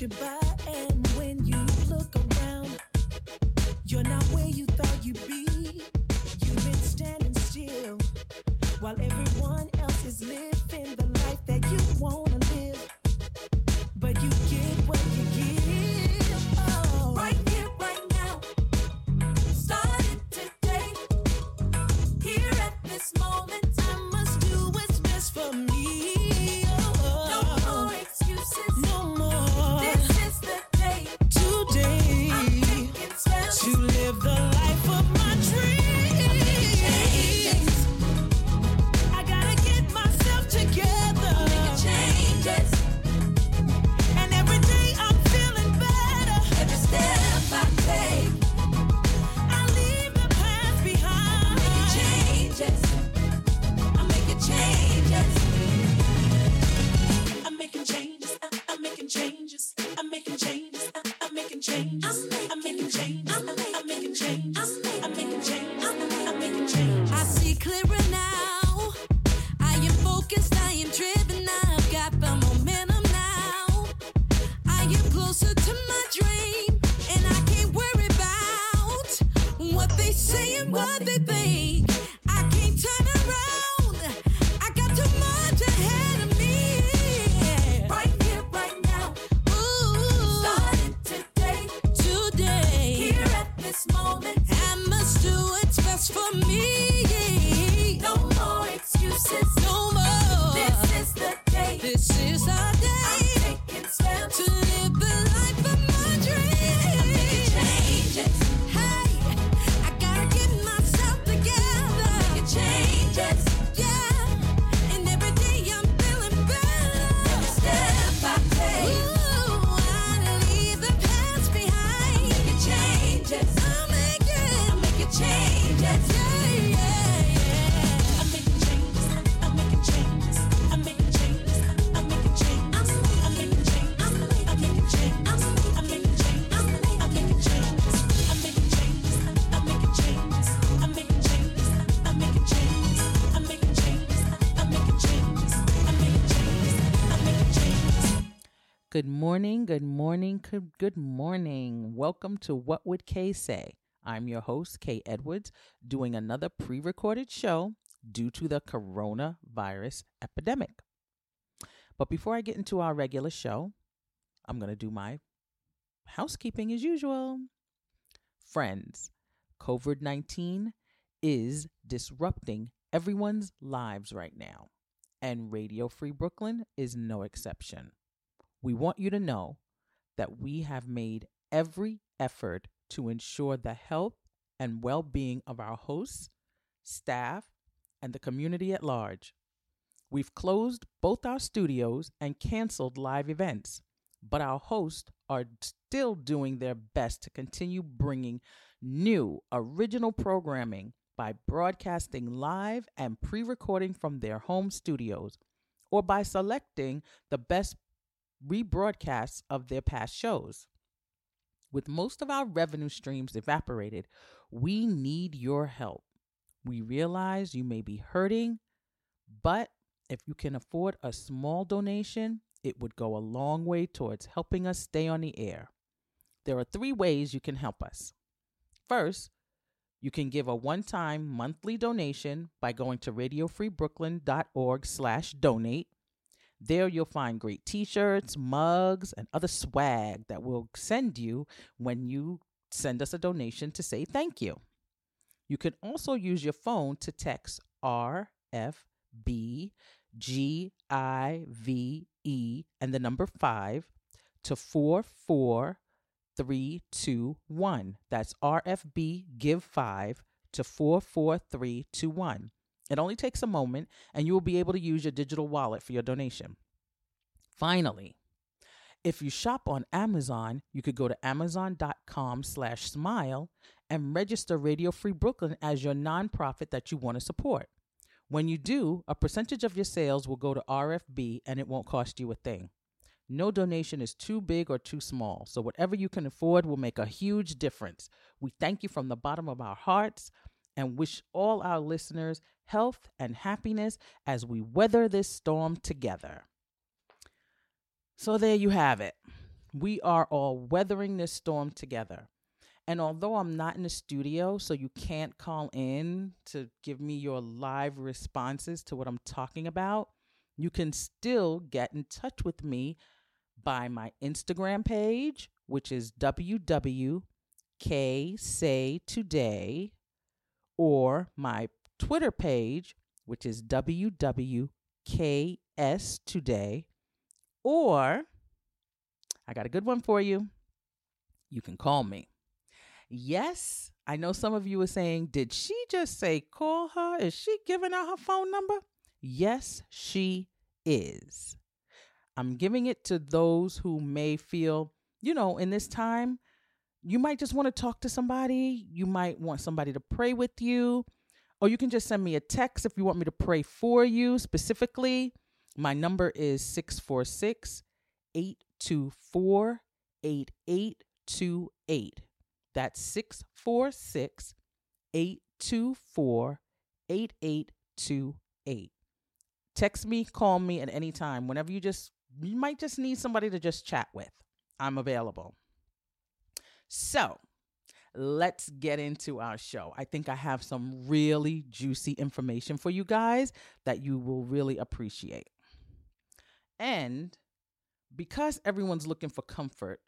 you back. Good, good morning. Welcome to What Would Kay Say? I'm your host, Kay Edwards, doing another pre recorded show due to the coronavirus epidemic. But before I get into our regular show, I'm going to do my housekeeping as usual. Friends, COVID 19 is disrupting everyone's lives right now, and Radio Free Brooklyn is no exception. We want you to know that we have made every effort to ensure the health and well being of our hosts, staff, and the community at large. We've closed both our studios and canceled live events, but our hosts are still doing their best to continue bringing new, original programming by broadcasting live and pre recording from their home studios or by selecting the best rebroadcasts of their past shows. With most of our revenue streams evaporated, we need your help. We realize you may be hurting, but if you can afford a small donation, it would go a long way towards helping us stay on the air. There are three ways you can help us. First, you can give a one-time monthly donation by going to radiofreebrooklyn.org slash donate. There you'll find great t-shirts, mugs, and other swag that we'll send you when you send us a donation to say thank you. You can also use your phone to text RFB G I V E and the number 5 to 44321. That's RFB Give 5 to 44321. It only takes a moment and you will be able to use your digital wallet for your donation. Finally, if you shop on Amazon, you could go to amazon.com slash smile and register Radio Free Brooklyn as your nonprofit that you want to support. When you do, a percentage of your sales will go to RFB and it won't cost you a thing. No donation is too big or too small, so whatever you can afford will make a huge difference. We thank you from the bottom of our hearts and wish all our listeners health and happiness as we weather this storm together. So there you have it. We are all weathering this storm together. And although I'm not in the studio, so you can't call in to give me your live responses to what I'm talking about, you can still get in touch with me by my Instagram page, which is WWKSayToday, or my Twitter page, which is WWKSToday, or I got a good one for you. You can call me. Yes, I know some of you are saying, did she just say call her? Is she giving out her phone number? Yes, she is. I'm giving it to those who may feel, you know, in this time, you might just want to talk to somebody. You might want somebody to pray with you. Or you can just send me a text if you want me to pray for you specifically. My number is 646 824 8828. That's 646 824 8828. Text me, call me at any time. Whenever you just, you might just need somebody to just chat with. I'm available. So let's get into our show. I think I have some really juicy information for you guys that you will really appreciate. And because everyone's looking for comfort,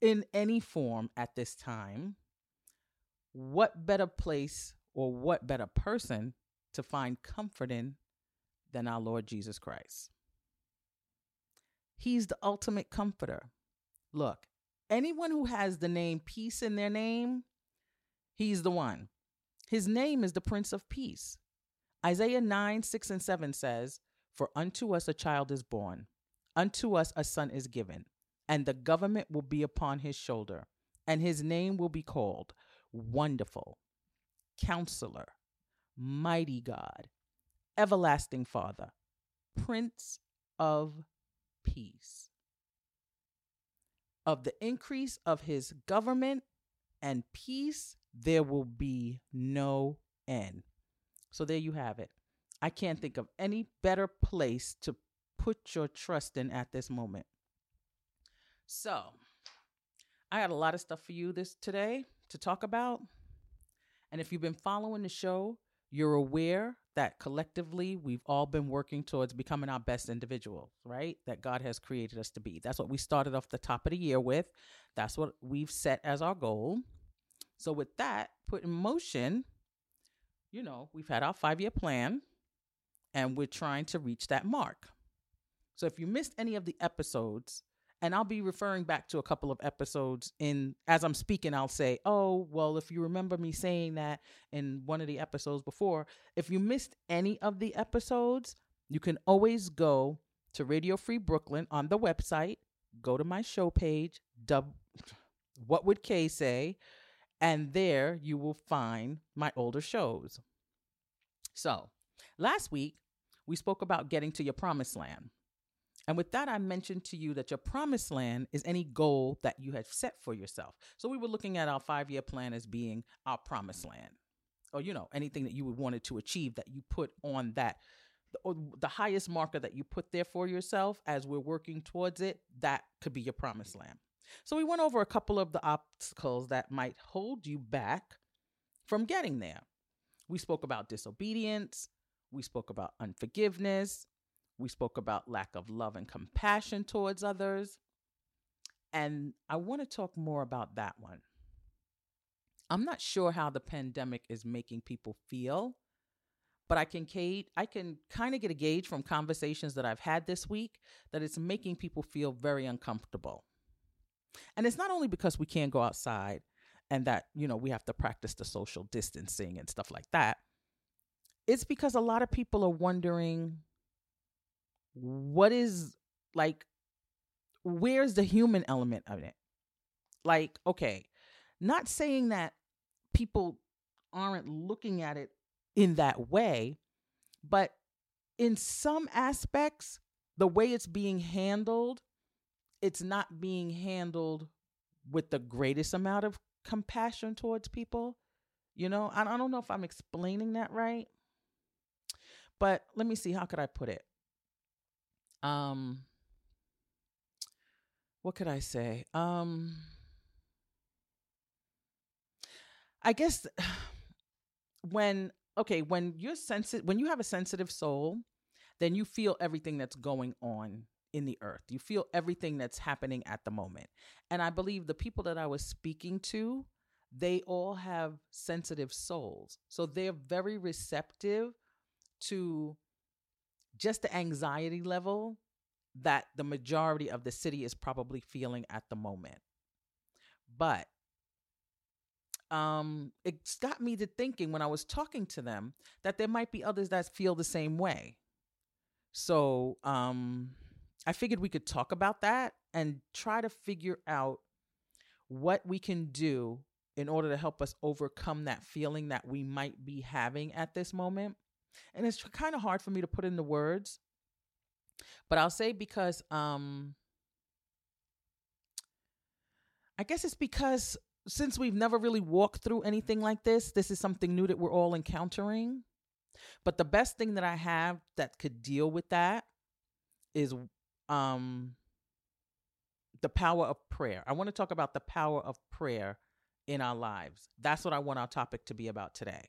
in any form at this time, what better place or what better person to find comfort in than our Lord Jesus Christ? He's the ultimate comforter. Look, anyone who has the name peace in their name, he's the one. His name is the Prince of Peace. Isaiah 9, 6, and 7 says, For unto us a child is born, unto us a son is given and the government will be upon his shoulder, and his name will be called Wonderful, Counselor, Mighty God, Everlasting Father, Prince of Peace. Of the increase of his government and peace, there will be no end. So there you have it. I can't think of any better place to put your trust in at this moment. So, I got a lot of stuff for you this today to talk about. And if you've been following the show, you're aware that collectively we've all been working towards becoming our best individuals, right? That God has created us to be. That's what we started off the top of the year with. That's what we've set as our goal. So, with that put in motion, you know, we've had our five year plan and we're trying to reach that mark. So, if you missed any of the episodes, and I'll be referring back to a couple of episodes in as I'm speaking I'll say, "Oh, well, if you remember me saying that in one of the episodes before, if you missed any of the episodes, you can always go to Radio Free Brooklyn on the website, go to my show page, dub what would Kay say? And there you will find my older shows. So, last week we spoke about getting to your promised land. And with that, I mentioned to you that your promised land is any goal that you have set for yourself. So we were looking at our five year plan as being our promised land, or, you know, anything that you would wanted to achieve that you put on that. Or the highest marker that you put there for yourself as we're working towards it, that could be your promised land. So we went over a couple of the obstacles that might hold you back from getting there. We spoke about disobedience, we spoke about unforgiveness, we spoke about lack of love and compassion towards others. And I want to talk more about that one. I'm not sure how the pandemic is making people feel, but I can I can kind of get a gauge from conversations that I've had this week that it's making people feel very uncomfortable. And it's not only because we can't go outside and that, you know, we have to practice the social distancing and stuff like that. It's because a lot of people are wondering what is like where's the human element of it? Like okay not saying that people aren't looking at it in that way but in some aspects the way it's being handled it's not being handled with the greatest amount of compassion towards people you know? I, don't know if i'm explaining that right but let me see how could i put it um what could I say? Um I guess when okay, when you're sensitive when you have a sensitive soul, then you feel everything that's going on in the earth. You feel everything that's happening at the moment. And I believe the people that I was speaking to, they all have sensitive souls. So they're very receptive to just the anxiety level that the majority of the city is probably feeling at the moment. But um, it's got me to thinking when I was talking to them that there might be others that feel the same way. So um, I figured we could talk about that and try to figure out what we can do in order to help us overcome that feeling that we might be having at this moment. And it's kind of hard for me to put into words, but I'll say because um, I guess it's because since we've never really walked through anything like this, this is something new that we're all encountering. But the best thing that I have that could deal with that is um the power of prayer. I want to talk about the power of prayer in our lives. That's what I want our topic to be about today.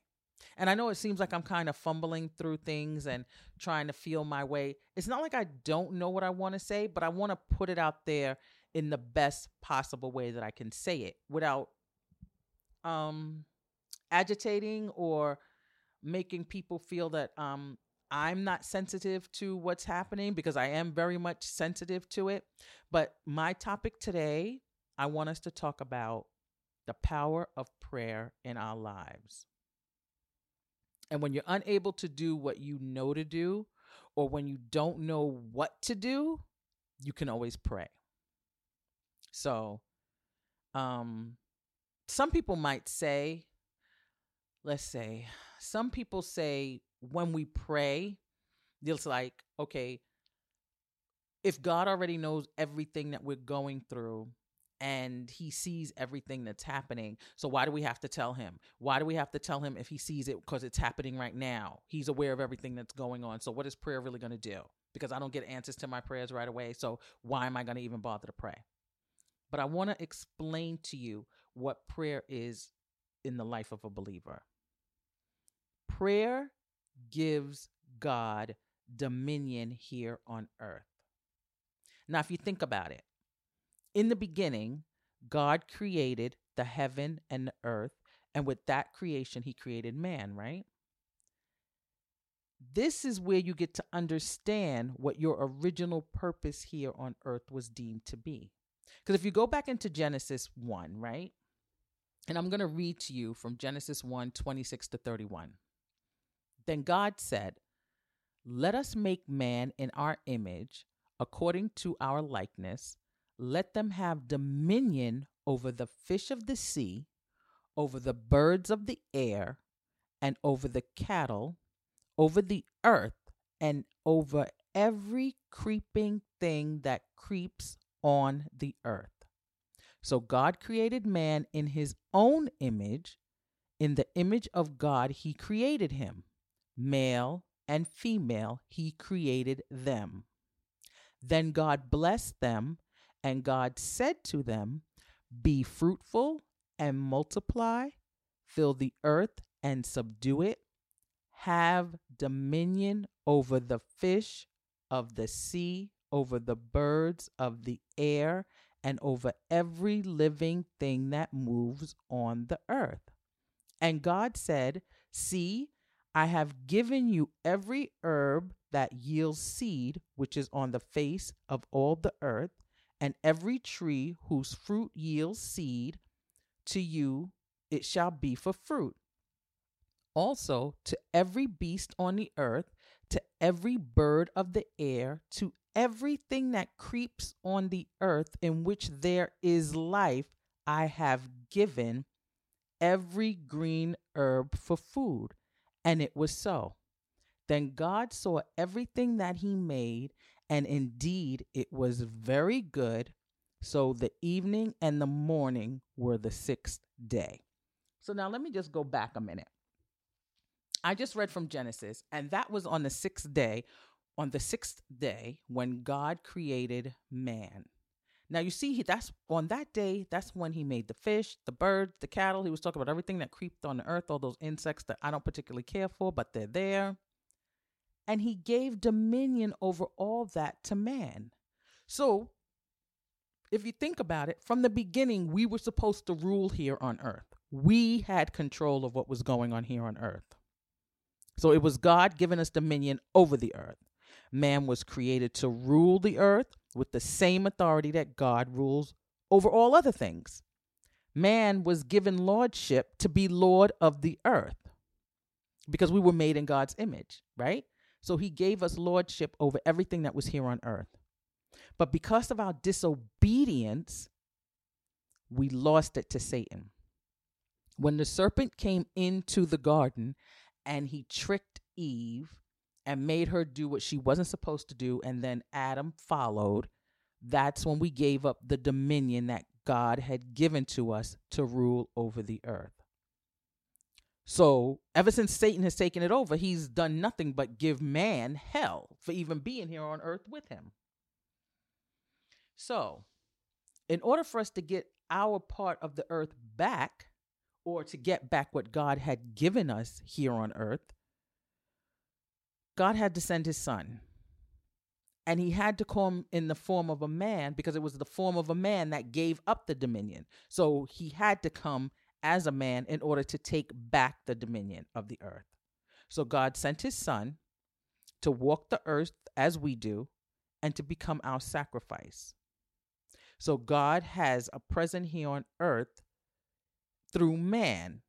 And I know it seems like I'm kind of fumbling through things and trying to feel my way. It's not like I don't know what I want to say, but I want to put it out there in the best possible way that I can say it without um agitating or making people feel that um I'm not sensitive to what's happening because I am very much sensitive to it. But my topic today, I want us to talk about the power of prayer in our lives. And when you're unable to do what you know to do, or when you don't know what to do, you can always pray. So, um, some people might say, let's say, some people say when we pray, it's like, okay, if God already knows everything that we're going through and he sees everything that's happening, so why do we have to tell him? Why do we have to tell him if he sees it because it's happening right now? He's aware of everything that's going on. So what is prayer really going to do? Because I don't get answers to my prayers right away. So why am I going to even bother to pray? But I want to explain to you what prayer is in the life of a believer. Prayer gives God dominion here on earth. Now, if you think about it, in the beginning, God created the heaven and the earth, and with that creation, he created man, right? This is where you get to understand what your original purpose here on earth was deemed to be. Because if you go back into Genesis 1, right? And I'm going to read to you from Genesis 1 26 to 31. Then God said, Let us make man in our image, according to our likeness. Let them have dominion over the fish of the sea, over the birds of the air, and over the cattle, over the earth, and over every creeping thing that creeps on the earth. So God created man in his own image. In the image of God, he created him. Male and female, he created them. Then God blessed them, and God said to them, Be fruitful and multiply, fill the earth and subdue it, have dominion over the fish of the sea, over the birds of the air, and over every living thing that moves on the earth. And God said, See, I have given you every herb that yields seed, which is on the face of all the earth, and every tree whose fruit yields seed, to you it shall be for fruit. Also, to every beast on the earth, to every bird of the air, to everything that creeps on the earth in which there is life, I have given every green herb for food. And it was so. Then God saw everything that he made, and indeed it was very good. So the evening and the morning were the sixth day. So now let me just go back a minute. I just read from Genesis, and that was on the sixth day, on the sixth day when God created man. Now you see, that's on that day. That's when he made the fish, the birds, the cattle. He was talking about everything that creeped on the earth, all those insects that I don't particularly care for, but they're there. And he gave dominion over all that to man. So, if you think about it, from the beginning, we were supposed to rule here on earth. We had control of what was going on here on earth. So it was God giving us dominion over the earth. Man was created to rule the earth with the same authority that God rules over all other things. Man was given lordship to be Lord of the earth because we were made in God's image, right? So he gave us lordship over everything that was here on earth. But because of our disobedience, we lost it to Satan. When the serpent came into the garden and he tricked Eve and made her do what she wasn't supposed to do, and then Adam followed, that's when we gave up the dominion that God had given to us to rule over the earth. So, ever since Satan has taken it over, he's done nothing but give man hell for even being here on earth with him. So, in order for us to get our part of the earth back, or to get back what God had given us here on earth, God had to send his son. And he had to come in the form of a man because it was the form of a man that gave up the dominion. So he had to come as a man in order to take back the dominion of the earth. So God sent his son to walk the earth as we do and to become our sacrifice. So God has a present here on earth through man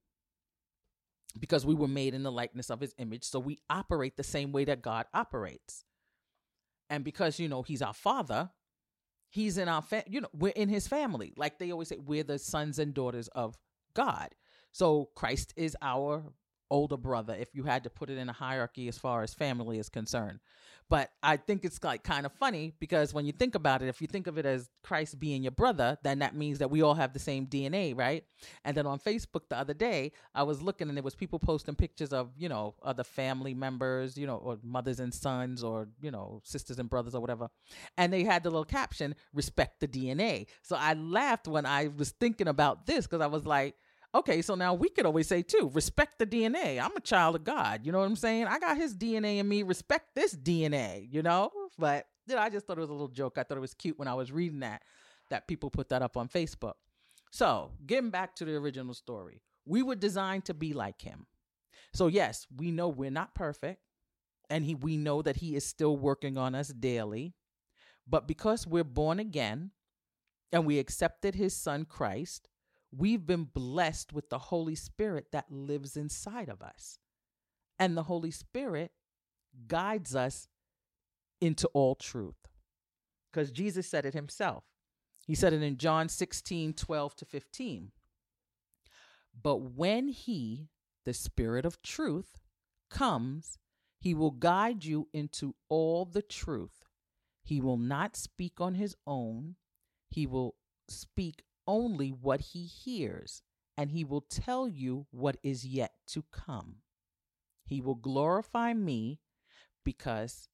because we were made in the likeness of his image. So we operate the same way that God operates. And because, you know, he's our father, he's in our, fa- you know, we're in his family. Like they always say, we're the sons and daughters of God. So Christ is our older brother if you had to put it in a hierarchy as far as family is concerned. But I think it's like kind of funny because when you think about it, if you think of it as Christ being your brother, then that means that we all have the same DNA, right? And then on Facebook the other day, I was looking and there was people posting pictures of, you know, other family members, you know, or mothers and sons or, you know, sisters and brothers or whatever. And they had the little caption, respect the DNA. So I laughed when I was thinking about this because I was like, okay, so now we could always say too, respect the DNA. I'm a child of God. You know what I'm saying? I got his DNA in me. Respect this DNA, you know? But you know, I just thought it was a little joke. I thought it was cute when I was reading that, that people put that up on Facebook. So getting back to the original story, we were designed to be like him. So yes, we know we're not perfect. And he we know that he is still working on us daily. But because we're born again and we accepted his son Christ, we've been blessed with the Holy Spirit that lives inside of us. And the Holy Spirit guides us into all truth. Because Jesus said it himself. He said it in John 16, 12 to 15. But when he, the Spirit of truth, comes, he will guide you into all the truth. He will not speak on his own, he will speak only what he hears, and he will tell you what is yet to come. He will glorify me because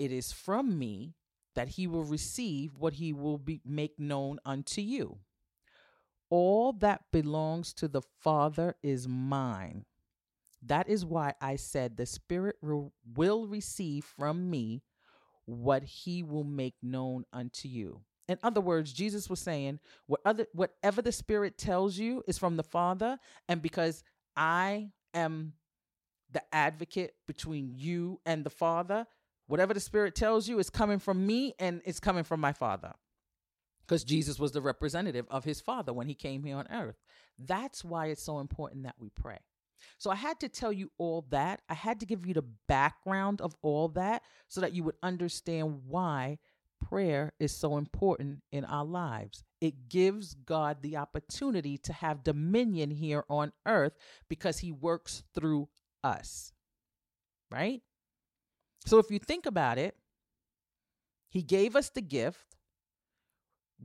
it is from me that he will receive what he will be, make known unto you. All that belongs to the Father is mine. That is why I said the Spirit re- will receive from me what he will make known unto you. In other words, Jesus was saying, what other, whatever the Spirit tells you is from the Father, and because I am the advocate between you and the Father, whatever the Spirit tells you is coming from me and it's coming from my Father. Because Jesus was the representative of his Father when he came here on earth. That's why it's so important that we pray. So I had to tell you all that. I had to give you the background of all that so that you would understand why prayer is so important in our lives. It gives God the opportunity to have dominion here on earth because he works through us. Right? So if you think about it, he gave us the gift.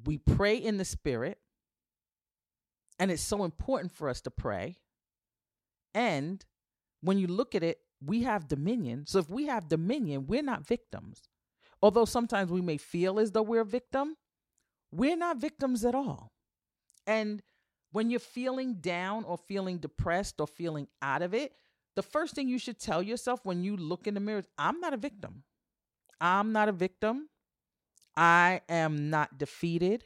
We pray in the spirit. And it's so important for us to pray. And when you look at it, we have dominion. So if we have dominion, we're not victims although sometimes we may feel as though we're a victim, We're not victims at all. And when you're feeling down or feeling depressed or feeling out of it, the first thing you should tell yourself when you look in the mirror is I'm not a victim. I'm not a victim. I am not defeated.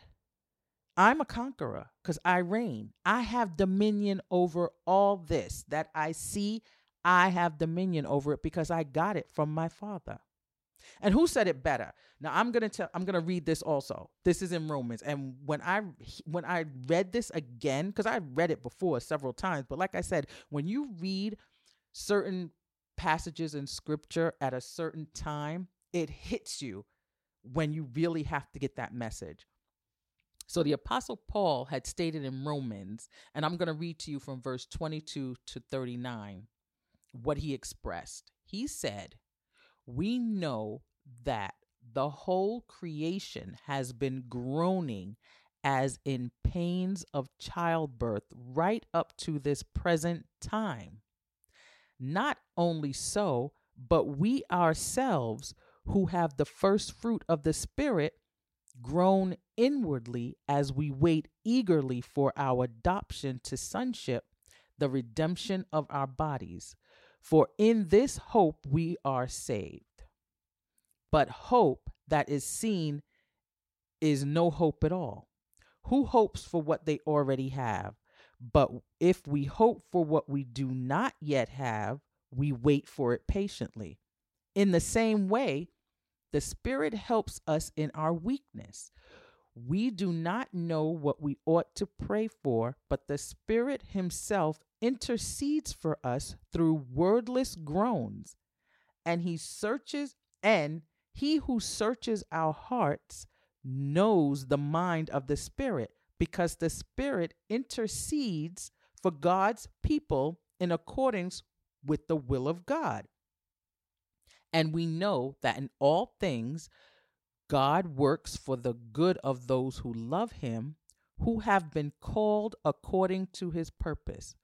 I'm a conqueror because I reign. I have dominion over all this that I see. I have dominion over it because I got it from my father. And who said it better? Now I'm gonna tell. I'm gonna read this also. This is in Romans, and when I when I read this again, because I read it before several times, but like I said, when you read certain passages in Scripture at a certain time, it hits you when you really have to get that message. So the Apostle Paul had stated in Romans, and I'm going to read to you from verse 22 to 39 what he expressed. He said, We know that the whole creation has been groaning as in pains of childbirth right up to this present time. Not only so, but we ourselves who have the first fruit of the Spirit groan inwardly as we wait eagerly for our adoption to sonship, the redemption of our bodies. For in this hope we are saved. But hope that is seen is no hope at all. Who hopes for what they already have? But if we hope for what we do not yet have, we wait for it patiently. In the same way, the Spirit helps us in our weakness. We do not know what we ought to pray for, but the Spirit Himself intercedes for us through wordless groans. And He searches, and He who searches our hearts knows the mind of the Spirit, because the Spirit intercedes for God's people in accordance with the will of God. And we know that in all things, God works for the good of those who love him, who have been called according to his purpose.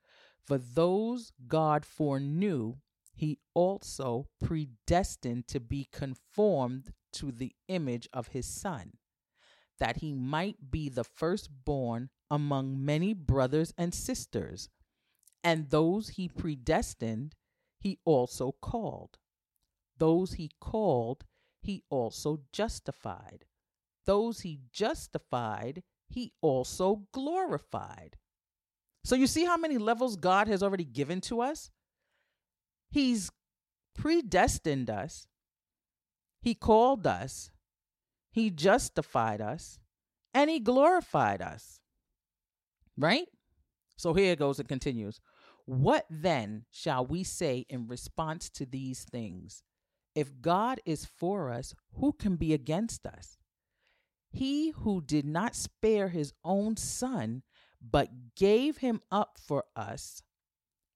For those God foreknew, he also predestined to be conformed to the image of his Son, that he might be the firstborn among many brothers and sisters. And those he predestined, he also called. Those he called, he also justified. Those he justified, he also glorified. So you see how many levels God has already given to us? He's predestined us, he called us, he justified us, and he glorified us. Right? So here it goes, it continues. What then shall we say in response to these things? If God is for us, who can be against us? He who did not spare his own son, but gave him up for us,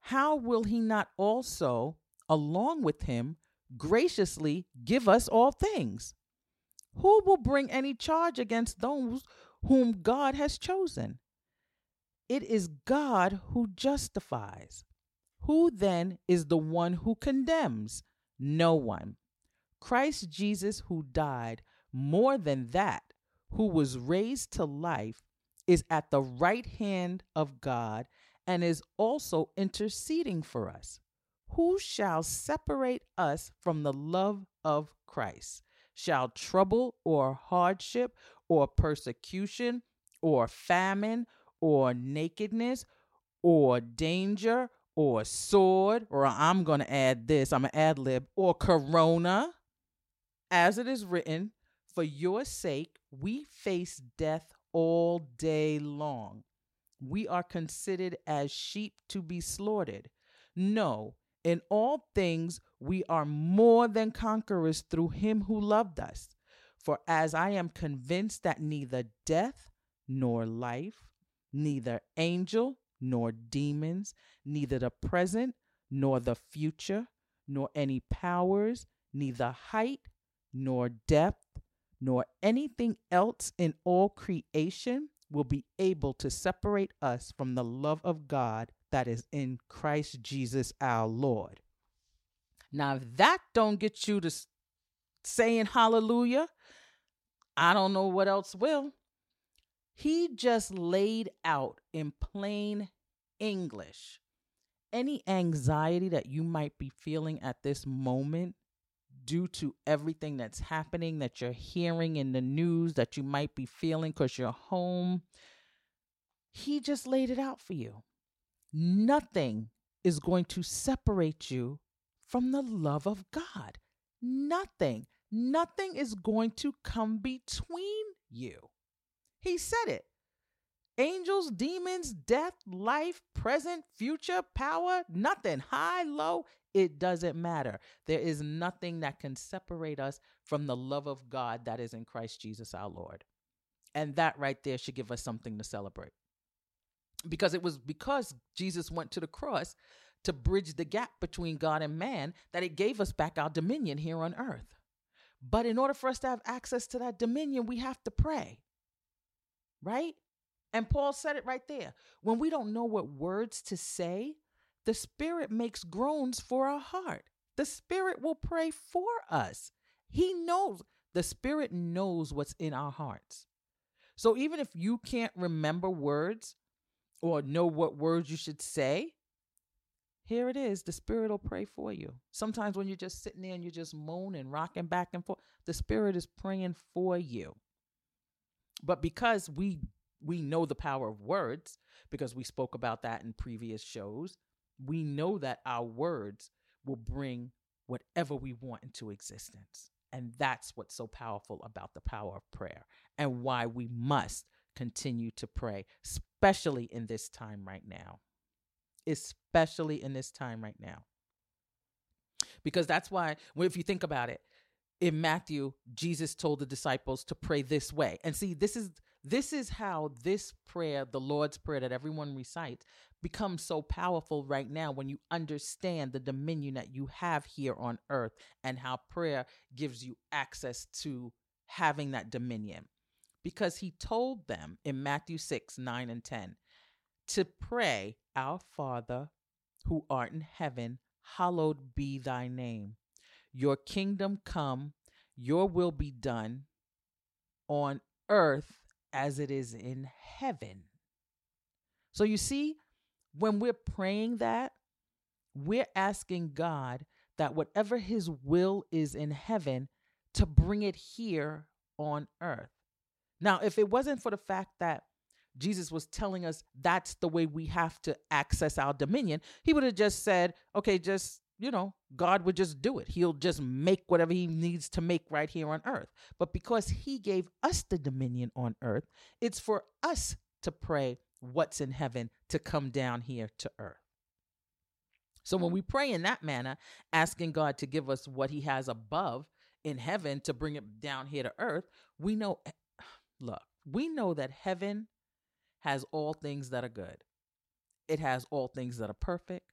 how will he not also, along with him, graciously give us all things? Who will bring any charge against those whom God has chosen? It is God who justifies. Who then is the one who condemns? No one. Christ Jesus, who died, more than that, who was raised to life, is at the right hand of God and is also interceding for us. Who shall separate us from the love of Christ? Shall trouble or hardship or persecution or famine or nakedness or danger or sword, or I'm going to add this, I'm an ad lib, or corona, as it is written, for your sake we face death all day long. We are considered as sheep to be slaughtered. No, in all things we are more than conquerors through him who loved us. For as I am convinced that neither death nor life, neither angel nor demons, neither the present nor the future, nor any powers, neither height nor depth, nor anything else in all creation will be able to separate us from the love of God that is in Christ Jesus our Lord. Now, if that don't get you to saying hallelujah, I don't know what else will. He just laid out in plain English any anxiety that you might be feeling at this moment due to everything that's happening that you're hearing in the news that you might be feeling because you're home. He just laid it out for you. Nothing is going to separate you from the love of God. Nothing. Nothing is going to come between you. He said it. Angels, demons, death, life, present, future, power, nothing. High, low, it doesn't matter. There is nothing that can separate us from the love of God that is in Christ Jesus our Lord. And that right there should give us something to celebrate. Because it was because Jesus went to the cross to bridge the gap between God and man that it gave us back our dominion here on earth. But in order for us to have access to that dominion, we have to pray. Right? And Paul said it right there. When we don't know what words to say, the Spirit makes groans for our heart. The Spirit will pray for us. He knows, the Spirit knows what's in our hearts. So even if you can't remember words or know what words you should say, here it is. The Spirit will pray for you. Sometimes when you're just sitting there and you're just moaning, rocking back and forth, the Spirit is praying for you. But because we we know the power of words because we spoke about that in previous shows. We know that our words will bring whatever we want into existence. And that's what's so powerful about the power of prayer and why we must continue to pray, especially in this time right now. Especially in this time right now. Because that's why, if you think about it, in Matthew, Jesus told the disciples to pray this way. And see, this is this is how this prayer, the Lord's Prayer that everyone recites, becomes so powerful right now when you understand the dominion that you have here on earth and how prayer gives you access to having that dominion. Because he told them in Matthew 6 9 and 10 to pray, Our Father who art in heaven, hallowed be thy name. Your kingdom come, your will be done on earth as it is in heaven. So you see, when we're praying that, we're asking God that whatever his will is in heaven, to bring it here on earth. Now, if it wasn't for the fact that Jesus was telling us that's the way we have to access our dominion, he would have just said, okay, just you know, God would just do it. He'll just make whatever he needs to make right here on earth. But because he gave us the dominion on earth, it's for us to pray what's in heaven to come down here to earth. So when we pray in that manner, asking God to give us what he has above in heaven to bring it down here to earth, we know, look, we know that heaven has all things that are good. It has all things that are perfect.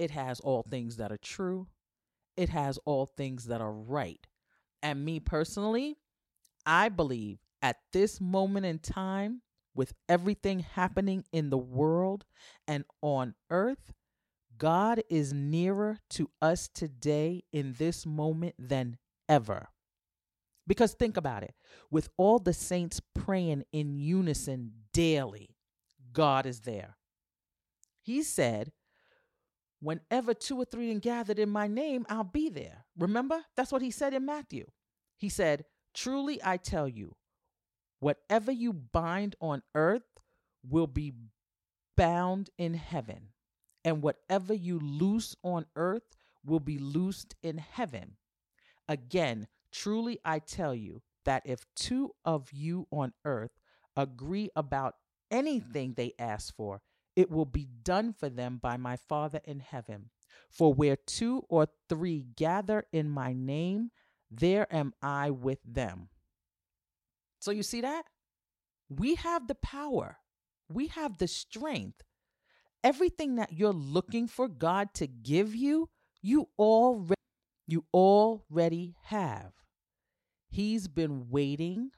It has all things that are true. It has all things that are right. And me personally, I believe at this moment in time, with everything happening in the world and on earth, God is nearer to us today in this moment than ever. Because think about it with all the saints praying in unison daily, God is there. He said, Whenever two or three are gathered in my name, I'll be there. Remember? That's what he said in Matthew. He said, Truly I tell you, whatever you bind on earth will be bound in heaven, and whatever you loose on earth will be loosed in heaven. Again, truly I tell you that if two of you on earth agree about anything they ask for, it will be done for them by my Father in heaven. For where two or three gather in my name, there am I with them. So you see that? We have the power, we have the strength. Everything that you're looking for God to give you, you already you already have. He's been waiting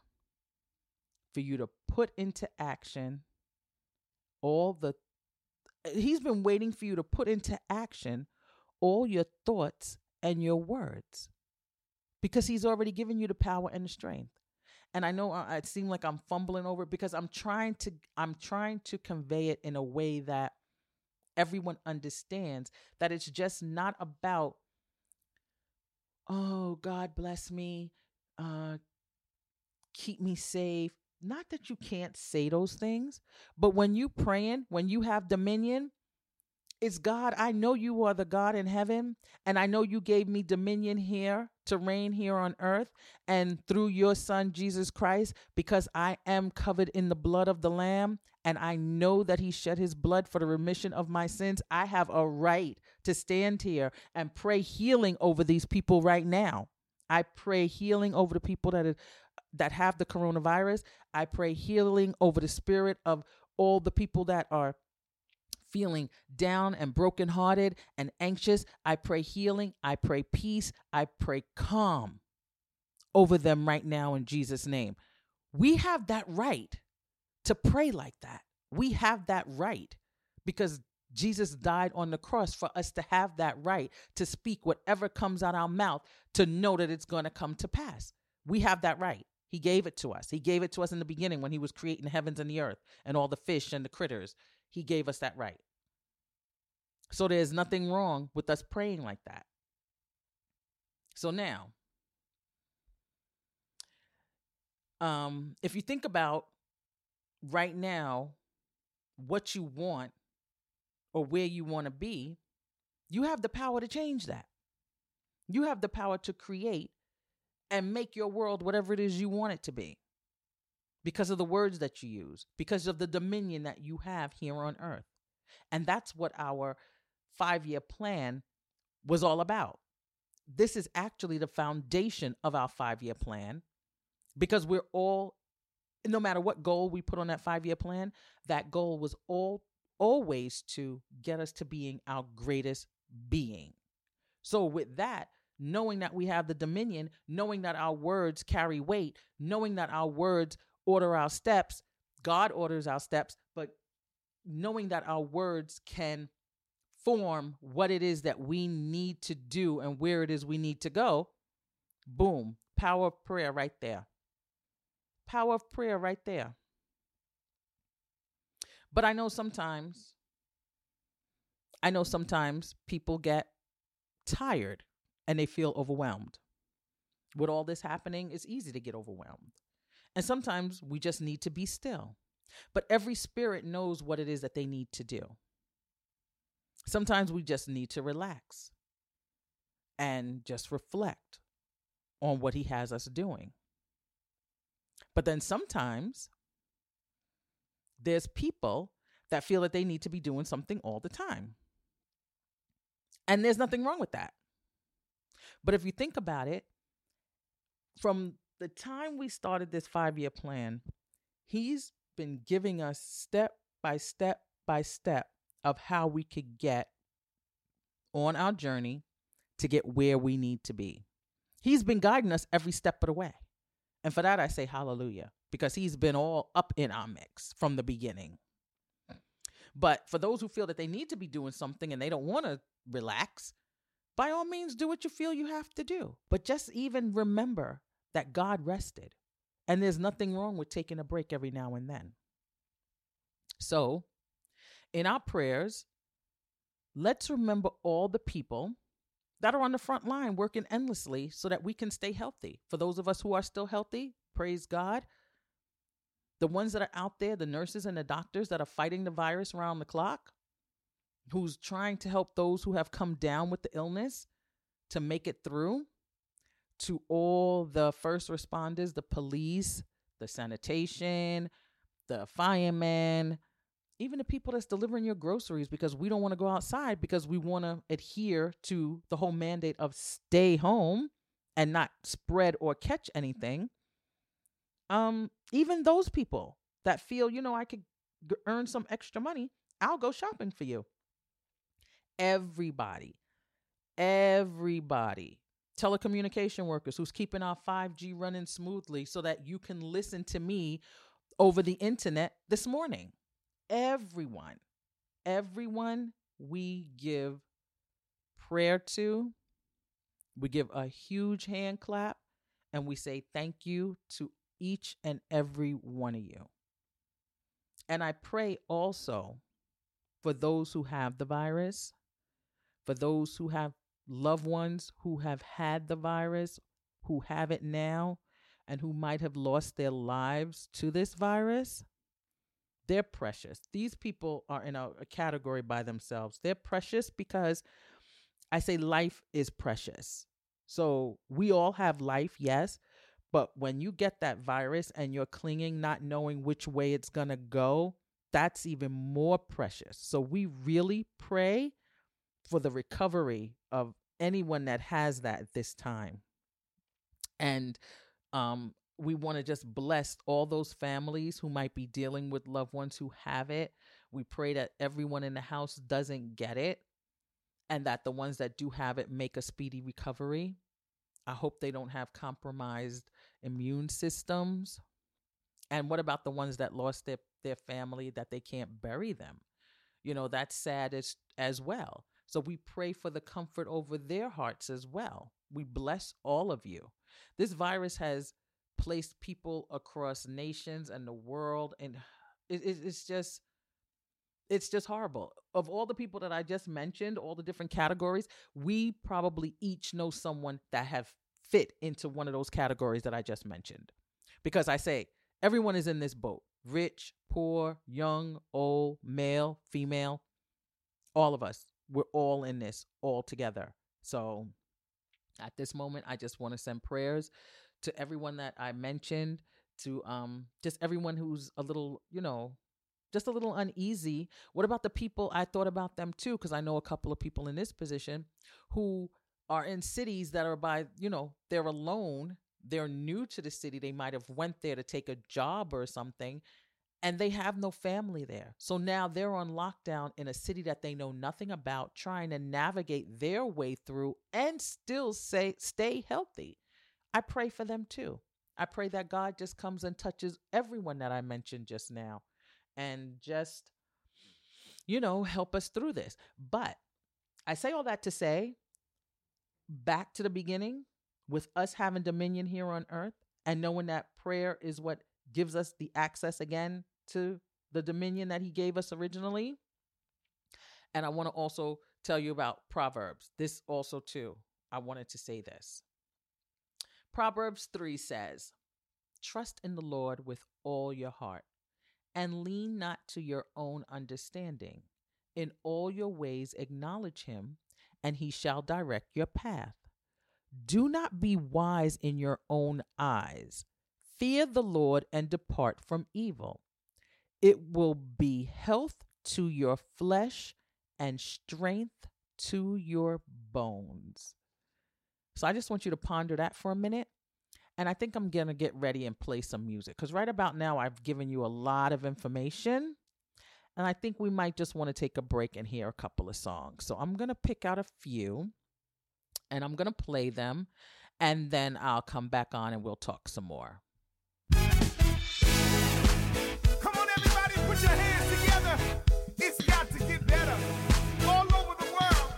for you to put into action all the he's been waiting for you to put into action all your thoughts and your words because he's already given you the power and the strength and I know I, it seemed like I'm fumbling over it because I'm trying to I'm trying to convey it in a way that everyone understands that it's just not about oh God bless me, uh, keep me safe. Not that you can't say those things, but when you praying, when you have dominion, it's God. I know you are the God in heaven, and I know you gave me dominion here to reign here on earth and through your son Jesus Christ because I am covered in the blood of the lamb and I know that he shed his blood for the remission of my sins. I have a right to stand here and pray healing over these people right now. I pray healing over the people that are, that have the coronavirus. I pray healing over the spirit of all the people that are feeling down and brokenhearted and anxious, I pray healing, I pray peace, I pray calm over them right now in Jesus' name. We have that right to pray like that. We have that right because Jesus died on the cross for us to have that right to speak whatever comes out our mouth to know that it's going to come to pass. We have that right. He gave it to us. He gave it to us in the beginning when he was creating the heavens and the earth and all the fish and the critters. He gave us that right. So there's nothing wrong with us praying like that. So now, um, if you think about right now what you want or where you want to be, you have the power to change that. You have the power to create and make your world whatever it is you want it to be because of the words that you use, because of the dominion that you have here on earth. And that's what our five year plan was all about. This is actually the foundation of our five year plan because we're all, no matter what goal we put on that five year plan, that goal was all always to get us to being our greatest being. So, with that, knowing that we have the dominion, knowing that our words carry weight, knowing that our words order our steps, God orders our steps, but knowing that our words can form what it is that we need to do and where it is we need to go, boom, power of prayer right there. Power of prayer right there. But I know sometimes, I know sometimes people get tired and they feel overwhelmed. With all this happening, it's easy to get overwhelmed. And sometimes we just need to be still. But every spirit knows what it is that they need to do. Sometimes we just need to relax and just reflect on what He has us doing. But then sometimes there's people that feel that they need to be doing something all the time. And there's nothing wrong with that. But if you think about it, from the time we started this five year plan, he's been giving us step by step by step of how we could get on our journey to get where we need to be. He's been guiding us every step of the way. And for that, I say hallelujah, because he's been all up in our mix from the beginning. But for those who feel that they need to be doing something and they don't want to relax, by all means, do what you feel you have to do. But just even remember that God rested. And there's nothing wrong with taking a break every now and then. So in our prayers, let's remember all the people that are on the front line working endlessly so that we can stay healthy. For those of us who are still healthy, praise God. The ones that are out there, the nurses and the doctors that are fighting the virus around the clock, who's trying to help those who have come down with the illness to make it through, to all the first responders, the police, the sanitation, the firemen, even the people that's delivering your groceries because we don't want to go outside because we want to adhere to the whole mandate of stay home and not spread or catch anything. Um even those people that feel you know i could g- earn some extra money i'll go shopping for you everybody everybody telecommunication workers who's keeping our 5g running smoothly so that you can listen to me over the internet this morning everyone, everyone we give prayer to, we give a huge hand clap and we say thank you to each and every one of you. And I pray also for those who have the virus, for those who have loved ones who have had the virus, who have it now, and who might have lost their lives to this virus. They're precious. These people are in a, a category by themselves. They're precious because I say life is precious. So we all have life, yes, but when you get that virus and you're clinging, not knowing which way it's going to go, that's even more precious. So we really pray for the recovery of anyone that has that at this time. And um, we want to just bless all those families who might be dealing with loved ones who have it. We pray that everyone in the house doesn't get it and that the ones that do have it make a speedy recovery. I hope they don't have compromised immune systems. And what about the ones that lost their, their family that they can't bury them? You know, that's sad as, as well. So we pray for the comfort over their hearts as well. We bless all of you. This virus has placed people across nations and the world, and it, it, it's just it's just horrible. Of all the people that I just mentioned, all the different categories, we probably each know someone that have fit into one of those categories that I just mentioned. Because I say everyone is in this boat rich, poor, young, old, male, female, all of us. We're all in this all together. So at this moment, I just want to send prayers to everyone that I mentioned, to um just everyone who's a little, you know, just a little uneasy. What about the people? I thought about them too, because I know a couple of people in this position who are in cities that are by, you know, they're alone. They're new to the city. They might have went there to take a job or something and they have no family there. So now they're on lockdown in a city that they know nothing about, trying to navigate their way through and still say stay healthy. I pray for them too. I pray that God just comes and touches everyone that I mentioned just now and just you know, help us through this. But I say all that to say back to the beginning with us having dominion here on earth and knowing that prayer is what gives us the access again to the dominion that he gave us originally. And I want to also tell you about Proverbs. This also, too, I wanted to say this. Proverbs 3 says, Trust in the Lord with all your heart and lean not to your own understanding. In all your ways acknowledge him, and he shall direct your path. Do not be wise in your own eyes. Fear the Lord and depart from evil. It will be health to your flesh and strength to your bones. So I just want you to ponder that for a minute. And I think I'm going to get ready and play some music because right about now I've given you a lot of information. And I think we might just want to take a break and hear a couple of songs. So I'm going to pick out a few and I'm going to play them. And then I'll come back on and we'll talk some more. Put your hands together. It's got to get better. All over the world.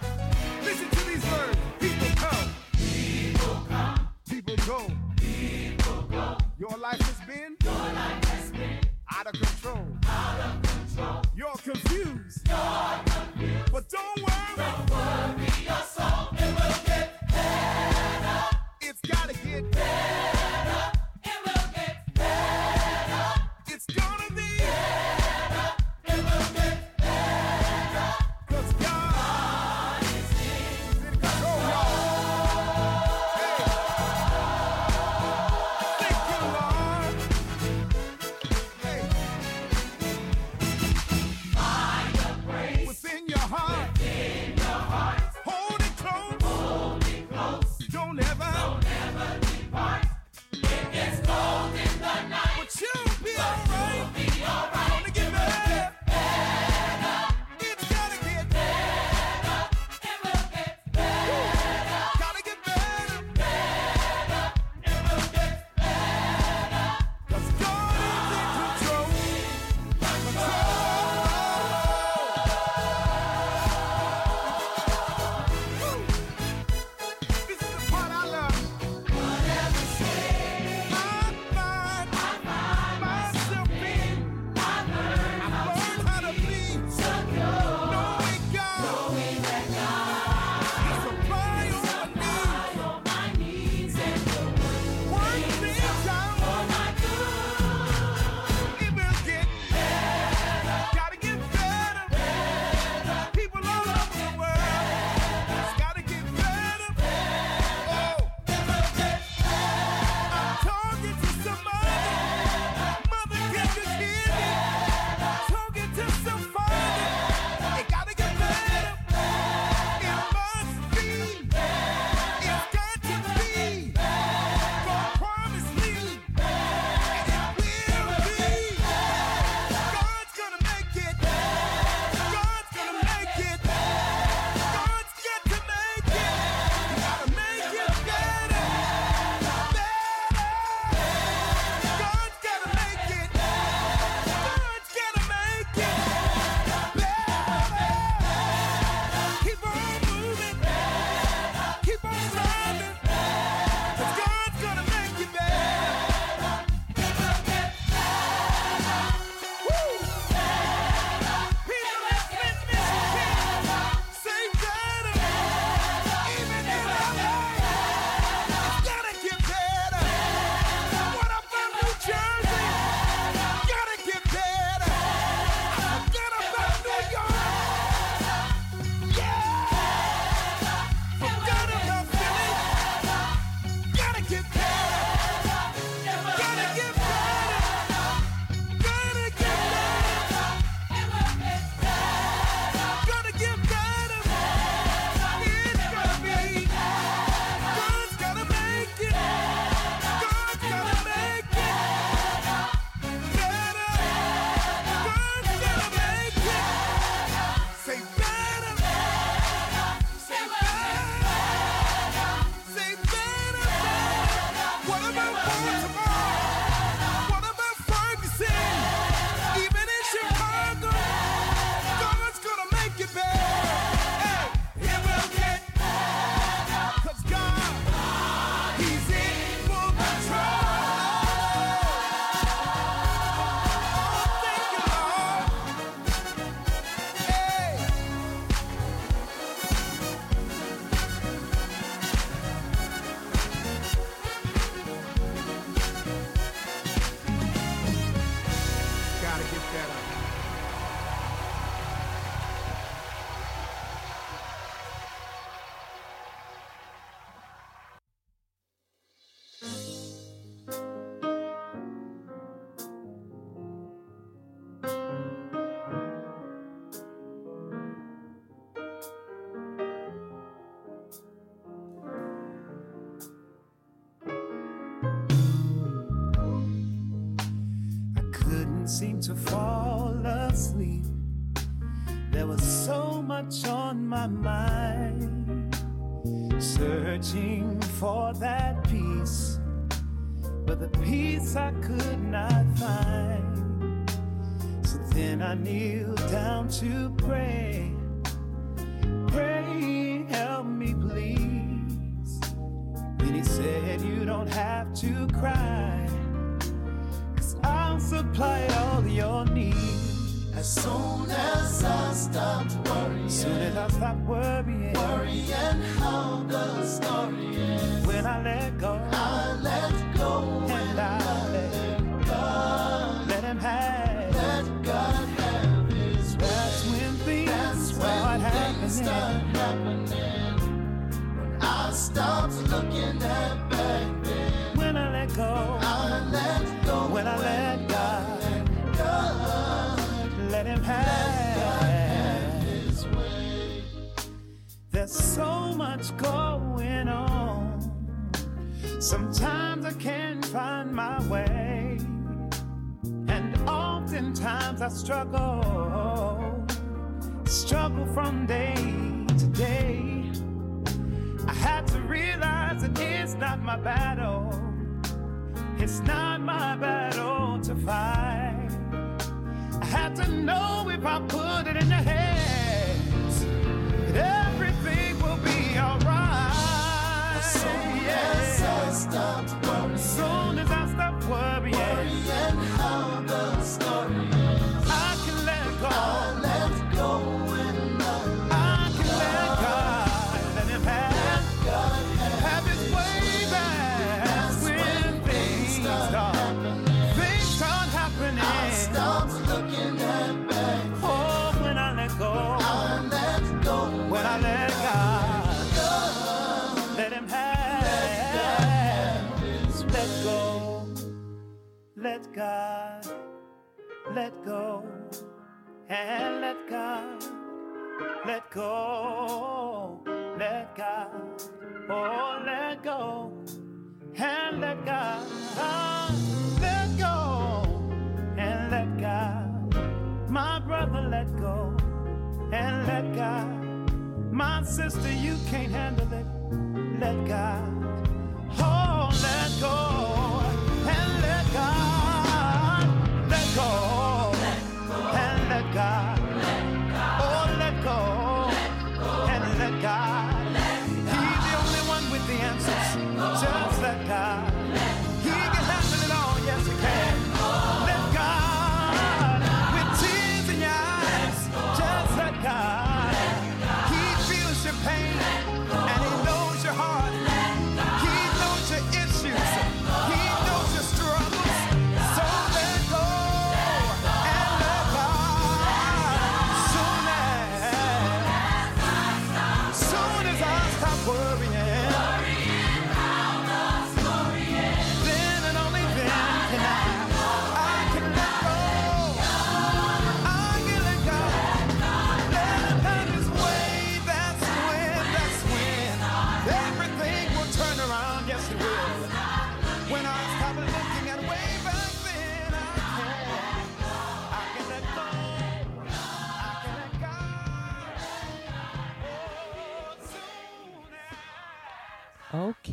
Listen to these words. People come. People come. People go. People go. Your life has been. Your life has been. Out of control. Out of control. You're confused. You're confused. But don't worry. Don't worry your soul. It will get better. It's gotta get better. Your needs. As soon as I stopped worrying, Soon as I stop worrying, worrying how the story ends, when I let go, I let go and I let, God, let him have. let God have His way. That's when things That's start when things start happening. happening. When I stopped much going on. Sometimes I can't find my way. And oftentimes I struggle. Struggle from day to day. I had to realize that it's not my battle. It's not my battle to fight. I had to know if I put it in your hands I let God, let go, and let God, let go, let God, oh, let go, and let God, uh, let go, and let God, my brother, let go, and let God. My sister, you can't handle it. Let God. Oh, let go.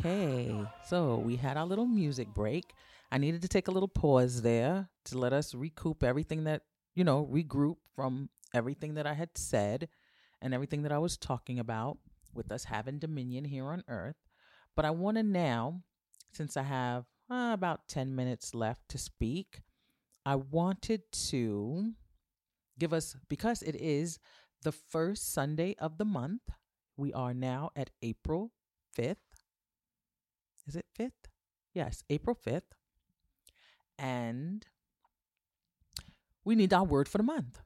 Okay, so we had our little music break. I needed to take a little pause there to let us recoup everything that, you know, regroup from everything that I had said and everything that I was talking about with us having dominion here on earth. But I want to now, since I have uh, about 10 minutes left to speak, I wanted to give us, because it is the first Sunday of the month, we are now at April 5th. Is it 5th? Yes, April 5th. And we need our word for the month.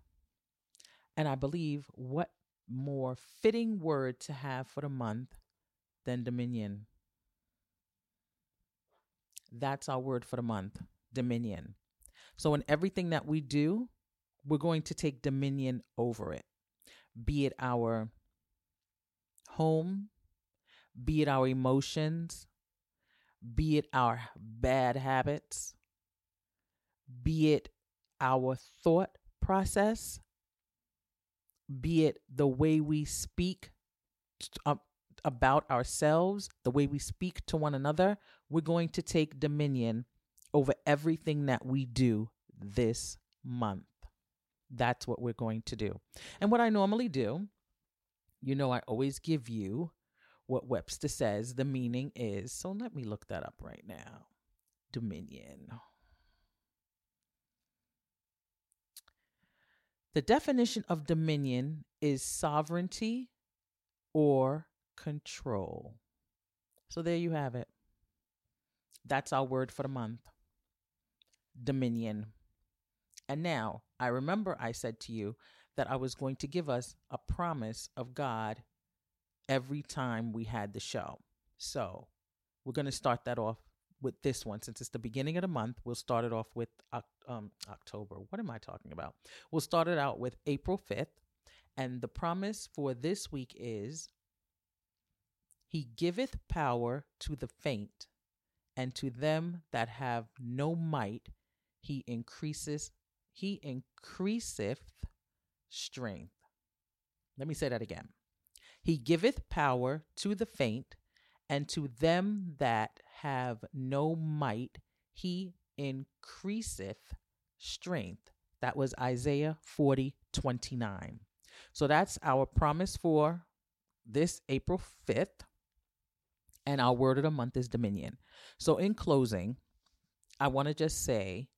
And I believe what more fitting word to have for the month than dominion? That's our word for the month dominion. So, in everything that we do, we're going to take dominion over it, be it our home, be it our emotions, be it our bad habits, be it our thought process, be it the way we speak uh, about ourselves, the way we speak to one another, we're going to take dominion over everything that we do this month. That's what we're going to do. And what I normally do, you know, I always give you what Webster says the meaning is. So let me look that up right now. Dominion. The definition of dominion is sovereignty or control. So there you have it. That's our word for the month dominion. And now, I remember I said to you that I was going to give us a promise of God every time we had the show. So, we're going to start that off with this one since it's the beginning of the month. We'll start it off with um, October. What am I talking about? We'll start it out with April 5th. And the promise for this week is He giveth power to the faint, and to them that have no might, He increases, He increaseth strength. Let me say that again. He giveth power to the faint, and to them that have no might, he increaseth strength. That was Isaiah 40 29. So that's our promise for this April 5th. And our word of the month is dominion. So, in closing, I want to just say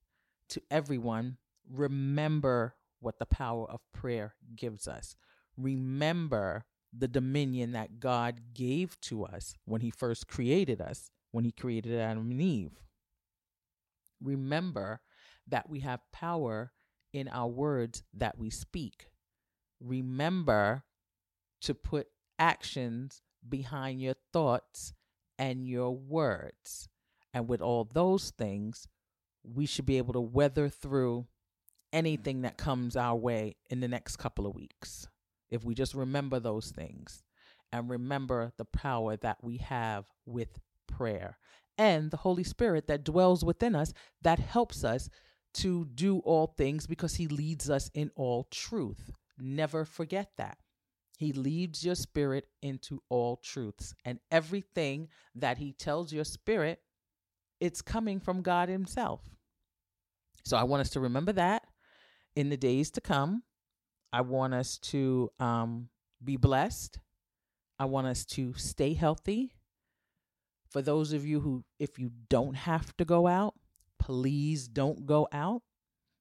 to everyone remember what the power of prayer gives us. Remember the dominion that God gave to us when He first created us, when He created Adam and Eve. Remember that we have power in our words that we speak. Remember to put actions behind your thoughts and your words. And with all those things, we should be able to weather through anything that comes our way in the next couple of weeks. If we just remember those things and remember the power that we have with prayer and the Holy Spirit that dwells within us that helps us to do all things because He leads us in all truth. Never forget that. He leads your spirit into all truths. And everything that He tells your spirit, it's coming from God Himself. So I want us to remember that in the days to come. I want us to um, be blessed. I want us to stay healthy. For those of you who, if you don't have to go out, please don't go out.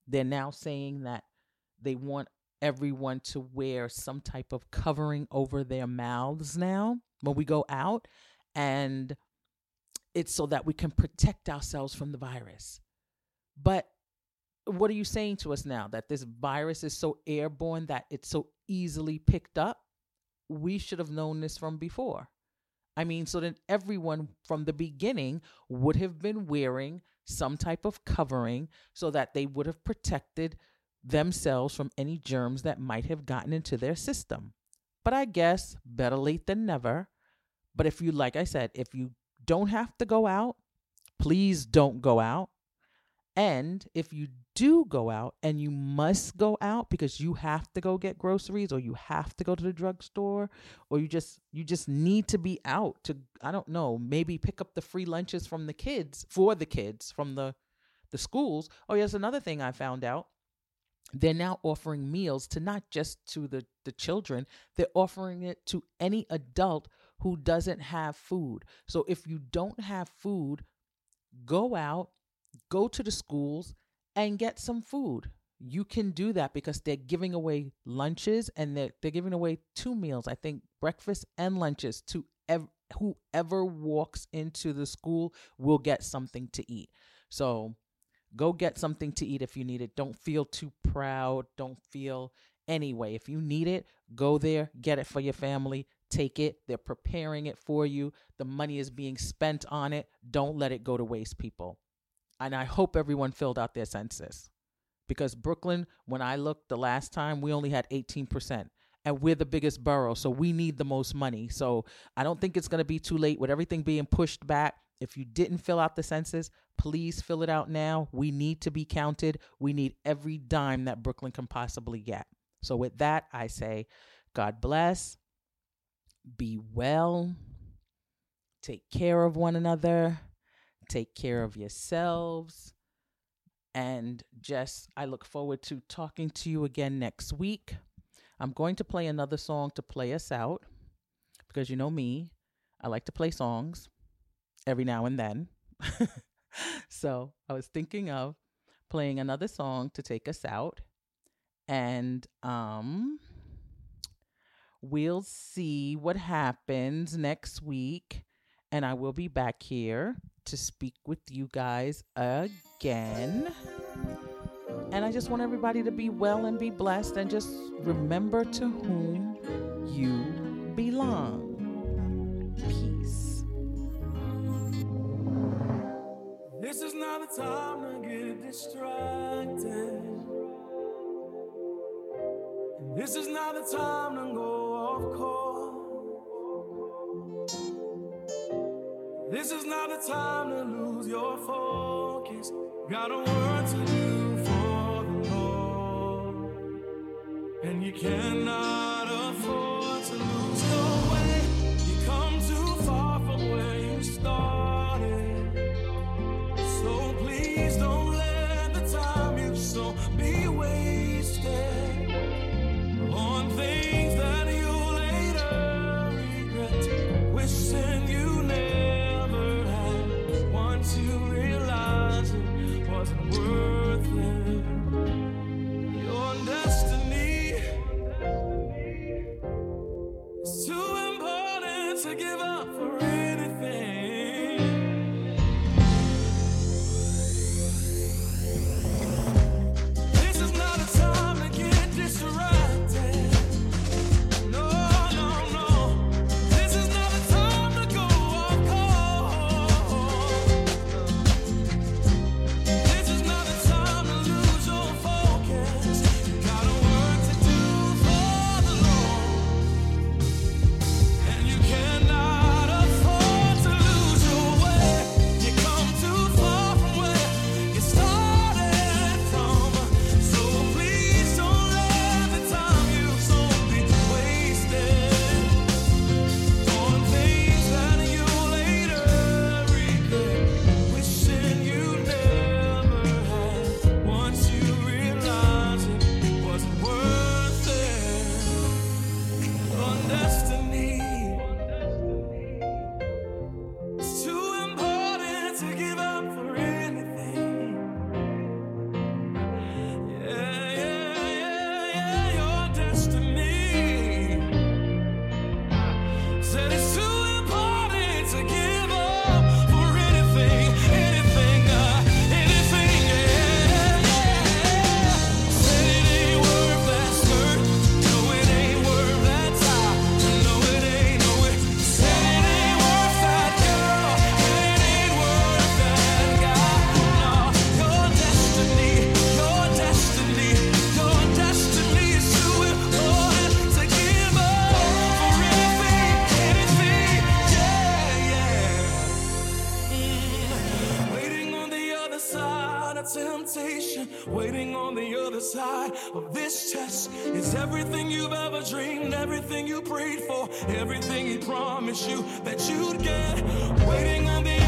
They're now saying that they want everyone to wear some type of covering over their mouths now when we go out. And it's so that we can protect ourselves from the virus. But what are you saying to us now that this virus is so airborne that it's so easily picked up? We should have known this from before. I mean, so that everyone from the beginning would have been wearing some type of covering so that they would have protected themselves from any germs that might have gotten into their system. But I guess better late than never. But if you, like I said, if you don't have to go out, please don't go out. And if you do go out and you must go out because you have to go get groceries or you have to go to the drugstore or you just you just need to be out to I don't know, maybe pick up the free lunches from the kids for the kids from the the schools. Oh, yes, another thing I found out. They're now offering meals to not just to the the children, they're offering it to any adult who doesn't have food. So if you don't have food, go out go to the schools and get some food. You can do that because they're giving away lunches and they're, they're giving away two meals, I think breakfast and lunches to ev- whoever walks into the school will get something to eat. So go get something to eat if you need it. Don't feel too proud. Don't feel anyway. If you need it, go there, get it for your family, take it. They're preparing it for you. The money is being spent on it. Don't let it go to waste, people and I hope everyone filled out their census. Because Brooklyn, when I looked the last time, we only had 18%. And we're the biggest borough, so we need the most money. So I don't think it's going to be too late with everything being pushed back. If you didn't fill out the census, please fill it out now. We need to be counted. We need every dime that Brooklyn can possibly get. So, with that, I say, God bless, be well, take care of one another, take care of yourselves, and just I look forward to talking to you again next week. I'm going to play another song to play us out because you know me, I like to play songs every now and then. so I was thinking of playing another song to take us out. And um we'll see what happens next week. And I will be back here to speak with you guys again. And I just want everybody to be well and be blessed and just remember to whom you belong. Peace. This is not the time to get distracted. This is not the time to go This is not the time to lose your focus. Got a work to do for the Lord. And you cannot you prayed for, everything he promised you that you'd get. Waiting on the